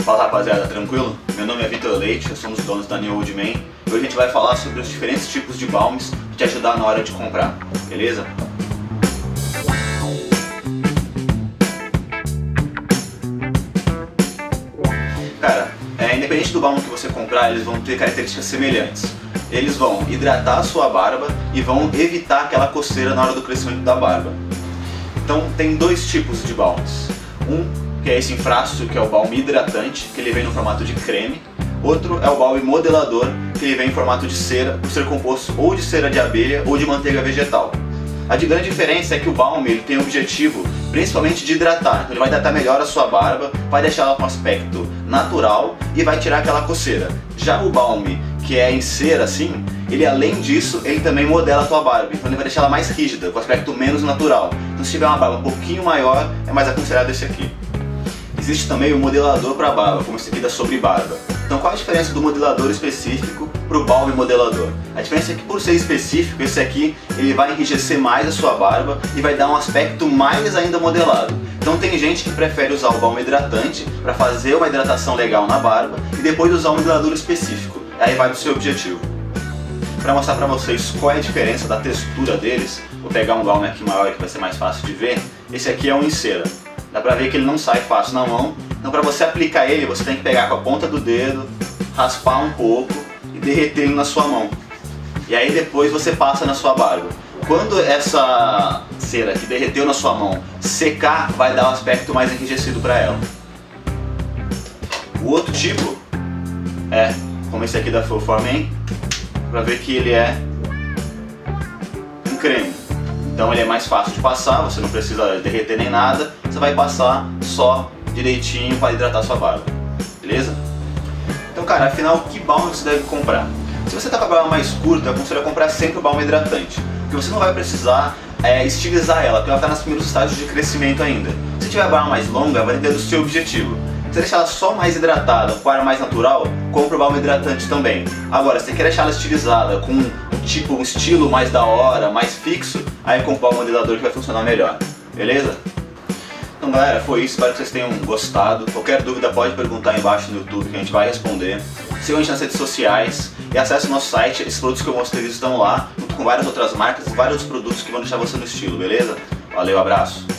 Fala rapaziada, tranquilo? Meu nome é Vitor Leite, eu sou um dos donos da New Old Man e hoje a gente vai falar sobre os diferentes tipos de balms que te ajudar na hora de comprar, beleza? Cara, é, independente do balm que você comprar, eles vão ter características semelhantes. Eles vão hidratar a sua barba e vão evitar aquela coceira na hora do crescimento da barba. Então tem dois tipos de balms. Um que é esse infrasto, que é o balme hidratante, que ele vem no formato de creme. Outro é o balme modelador, que ele vem em formato de cera, por ser composto ou de cera de abelha ou de manteiga vegetal. A de grande diferença é que o balme ele tem o objetivo principalmente de hidratar, então ele vai hidratar melhor a sua barba, vai deixar ela com aspecto natural e vai tirar aquela coceira. Já o balme, que é em cera assim, ele além disso, ele também modela a tua barba, então ele vai deixar ela mais rígida, com aspecto menos natural. Então se tiver uma barba um pouquinho maior, é mais aconselhado esse aqui. Existe também o modelador para barba, como esse aqui da sobre barba. Então qual a diferença do modelador específico para o balme modelador? A diferença é que por ser específico, esse aqui ele vai enrijecer mais a sua barba e vai dar um aspecto mais ainda modelado. Então tem gente que prefere usar o balme hidratante para fazer uma hidratação legal na barba e depois usar um modelador específico. Aí vai do seu objetivo. Para mostrar para vocês qual é a diferença da textura deles, vou pegar um balme aqui maior que vai ser mais fácil de ver. Esse aqui é um em cera dá pra ver que ele não sai fácil na mão. Então para você aplicar ele, você tem que pegar com a ponta do dedo, raspar um pouco e derreter ele na sua mão. E aí depois você passa na sua barba. Quando essa cera que derreteu na sua mão secar, vai dar um aspecto mais enrijecido para ela. O outro tipo é, como esse aqui da Fulforman, para ver que ele é um creme. Então ele é mais fácil de passar, você não precisa derreter nem nada, você vai passar só direitinho para hidratar sua barba, beleza? Então cara, afinal, que balme você deve comprar? Se você está com a barba mais curta, eu aconselho a comprar sempre o balme hidratante, porque você não vai precisar é, estilizar ela, porque ela está nos primeiros estágios de crescimento ainda. Se tiver a barba mais longa, vai depender do seu objetivo. Se deixar ela só mais hidratada, com ar mais natural, compra o hidratante também. Agora, se você quer deixar ela estilizada, com tipo um estilo mais da hora, mais fixo, aí comprar o modelador que vai funcionar melhor. Beleza? Então galera, foi isso, espero que vocês tenham gostado. Qualquer dúvida pode perguntar aí embaixo no YouTube que a gente vai responder. Sigam a gente nas redes sociais e acesse o nosso site, esses produtos que eu mostrei estão lá, junto com várias outras marcas e vários produtos que vão deixar você no estilo, beleza? Valeu, abraço!